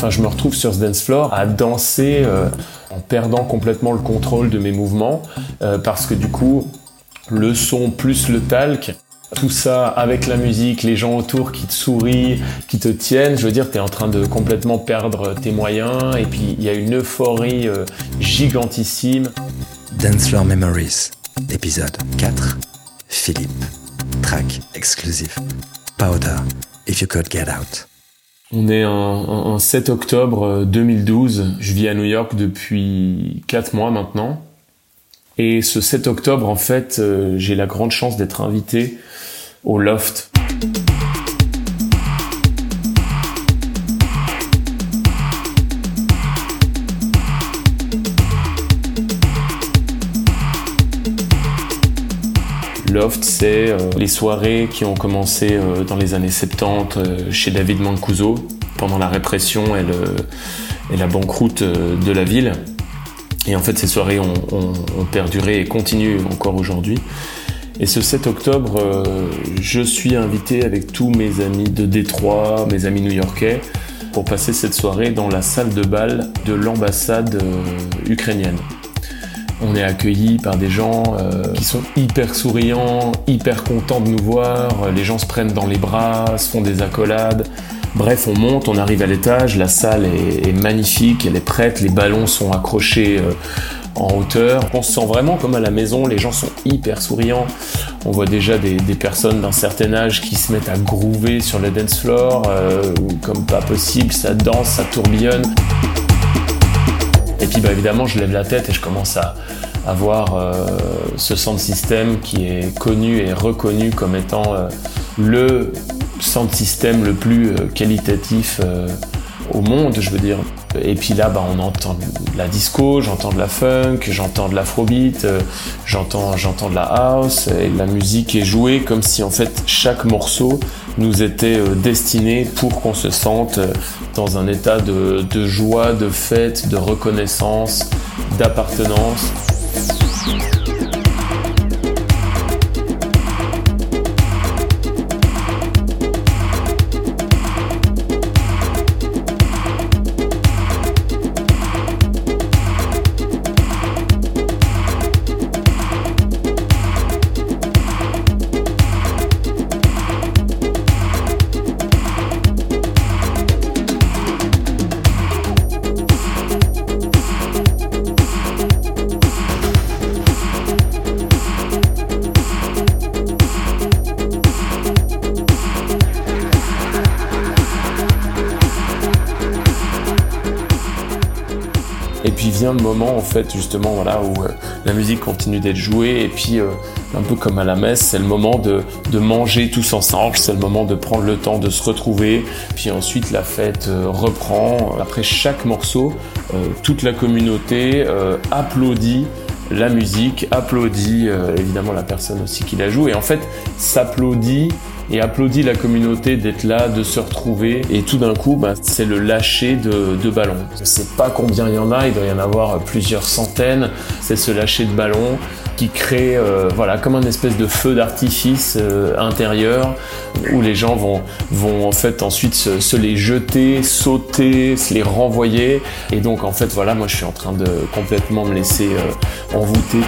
Enfin, je me retrouve sur ce dance floor à danser euh, en perdant complètement le contrôle de mes mouvements euh, parce que du coup, le son plus le talc, tout ça avec la musique, les gens autour qui te sourient, qui te tiennent, je veux dire, tu es en train de complètement perdre tes moyens et puis il y a une euphorie euh, gigantissime. Dance Floor Memories, épisode 4. Philippe, track exclusif. Powder, If You Could Get Out. On est en, 7 octobre 2012. Je vis à New York depuis 4 mois maintenant. Et ce 7 octobre, en fait, euh, j'ai la grande chance d'être invité au Loft. C'est euh, les soirées qui ont commencé euh, dans les années 70 euh, chez David Mancuso pendant la répression et, la banqueroute de la ville. Et en fait, ces soirées ont, perduré et continuent encore aujourd'hui. Et ce 7 octobre, je suis invité avec tous mes amis de Détroit, mes amis new-yorkais, pour passer cette soirée dans la salle de bal de l'ambassade ukrainienne. On est accueilli par des gens euh, qui sont hyper souriants, hyper contents de nous voir. Les gens se prennent dans les bras, se font des accolades. Bref, on monte, on arrive à l'étage, la salle est, magnifique, elle est prête, les ballons sont accrochés euh, en hauteur. On se sent vraiment comme à la maison, les gens sont hyper souriants. On voit déjà des, personnes d'un certain âge qui se mettent à groover sur le dance floor, euh, comme pas possible, ça danse, ça tourbillonne. Et puis bah, évidemment, je lève la tête et je commence à, voir euh, ce centre système qui est connu et reconnu comme étant euh, le centre système le plus euh, qualitatif au monde, je veux dire. Et puis là, bah, on entend la disco, j'entends de la funk, j'entends de l'afrobeat, j'entends, j'entends de la house, et la musique est jouée comme si en fait chaque morceau nous était destiné pour qu'on se sente dans un état de joie, de fête, de reconnaissance, d'appartenance. Et puis vient le moment en fait justement voilà où euh, la musique continue d'être jouée. Et puis euh, un peu comme à la messe c'est le moment de, de manger tous ensemble, c'est le moment de prendre le temps de se retrouver, puis ensuite la fête euh, reprend. Après chaque morceau, toute la communauté applaudit la musique, applaudit évidemment la personne aussi qui la joue. Et en fait s'applaudit et applaudit la communauté d'être là, de se retrouver. Et tout d'un coup, bah, c'est le lâcher de, de ballons. Je sais pas combien il y en a, il doit y en avoir plusieurs centaines. C'est ce lâcher de ballons qui crée euh, voilà comme un espèce de feu d'artifice euh, intérieur où les gens vont vont en fait ensuite se, les jeter, sauter, se les renvoyer et donc en fait voilà moi je suis en train de complètement me laisser euh, envoûter.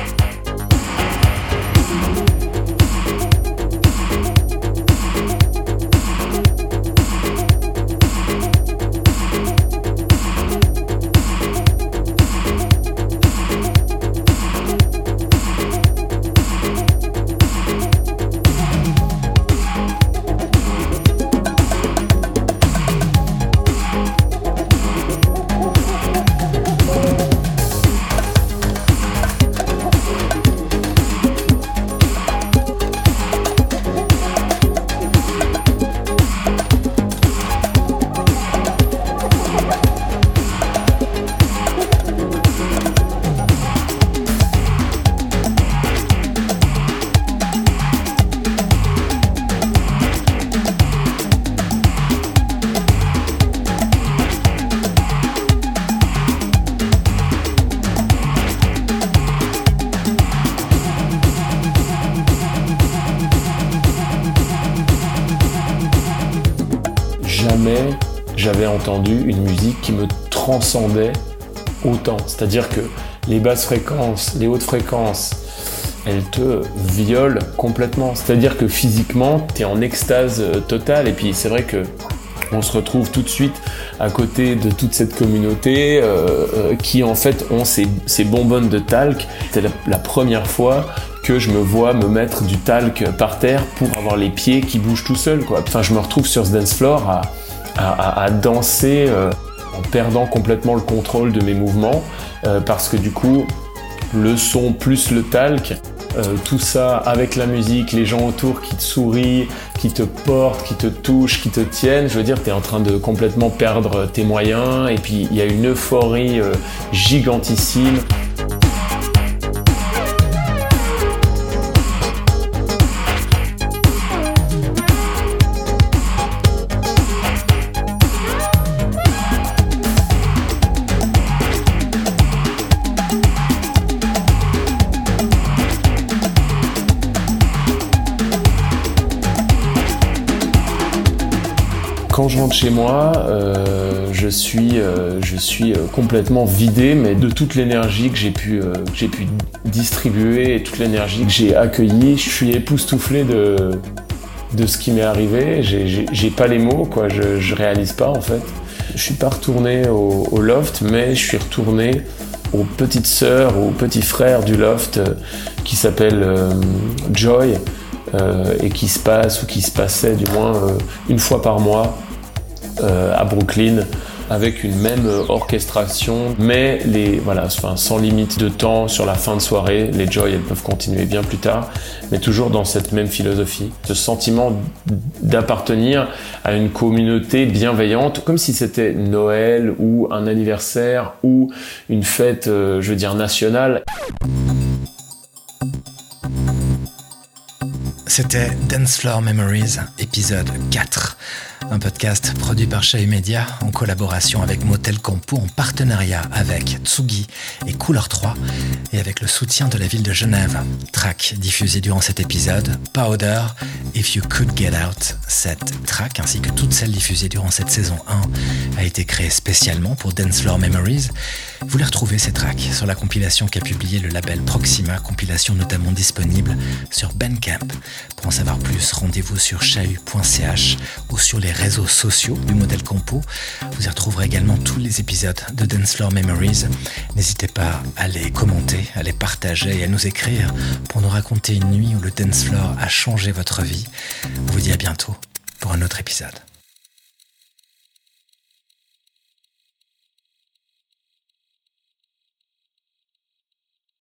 J'avais entendu une musique qui me transcendait autant. C'est-à-dire que les basses fréquences, les hautes fréquences, elles te violent complètement. C'est-à-dire que physiquement, tu es en extase euh, totale. Et puis c'est vrai que on se retrouve tout de suite à côté de toute cette communauté euh, euh, qui en fait ont ces, bonbonnes de talc. C'est la, première fois que je me vois me mettre du talc par terre pour avoir les pieds qui bougent tout seuls. Enfin, je me retrouve sur ce dance floor à, danser en perdant complètement le contrôle de mes mouvements parce que du coup, le son plus le talc, euh, tout ça avec la musique, les gens autour qui te sourient, qui te portent, qui te touchent, qui te tiennent, je veux dire, tu es en train de complètement perdre tes moyens et puis il y a une euphorie euh, gigantissime. Quand je rentre chez moi, euh, je suis, euh, je suis euh, complètement vidé, mais de toute l'énergie que j'ai pu, pu distribuer et toute l'énergie que j'ai accueillie, je suis époustouflé de, de ce qui m'est arrivé. J'ai pas les mots, quoi. Je, je réalise pas en fait. Je suis pas retourné au, au loft, mais je suis retourné aux petites sœurs, aux petits frères du loft qui s'appelle Joy. Et qui se passe ou qui se passait du moins une fois par mois euh, à Brooklyn avec une même orchestration, mais les, voilà, sans limite de temps sur la fin de soirée. Les Joy, elles peuvent continuer bien plus tard, mais toujours dans cette même philosophie. Ce sentiment d'appartenir à une communauté bienveillante, comme si c'était Noël ou un anniversaire ou une fête, euh, je veux dire, nationale. C'était Dance Floor Memories, épisode 4 un podcast produit par Chez Media en collaboration avec Motel Campo en partenariat avec Tsugi et Couleur 3 et avec le soutien de la ville de Genève. Track diffusé durant cet épisode, Powder, If You Could Get Out. Cette track ainsi que toutes celles diffusées durant cette saison 1 a été créée spécialement pour Dance Floor Memories. Vous les retrouvez ces tracks sur la compilation qu'a publié le label Proxima, compilation notamment disponible sur Bandcamp. Pour en savoir plus, rendez-vous sur chahut.ch ou sur les réseaux sociaux du modèle Compo. Vous y retrouverez également tous les épisodes de Dance Floor Memories. N'hésitez pas à les commenter, à les partager et à nous écrire pour nous raconter une nuit où le dance floor a changé votre vie. On vous dit à bientôt pour un autre épisode.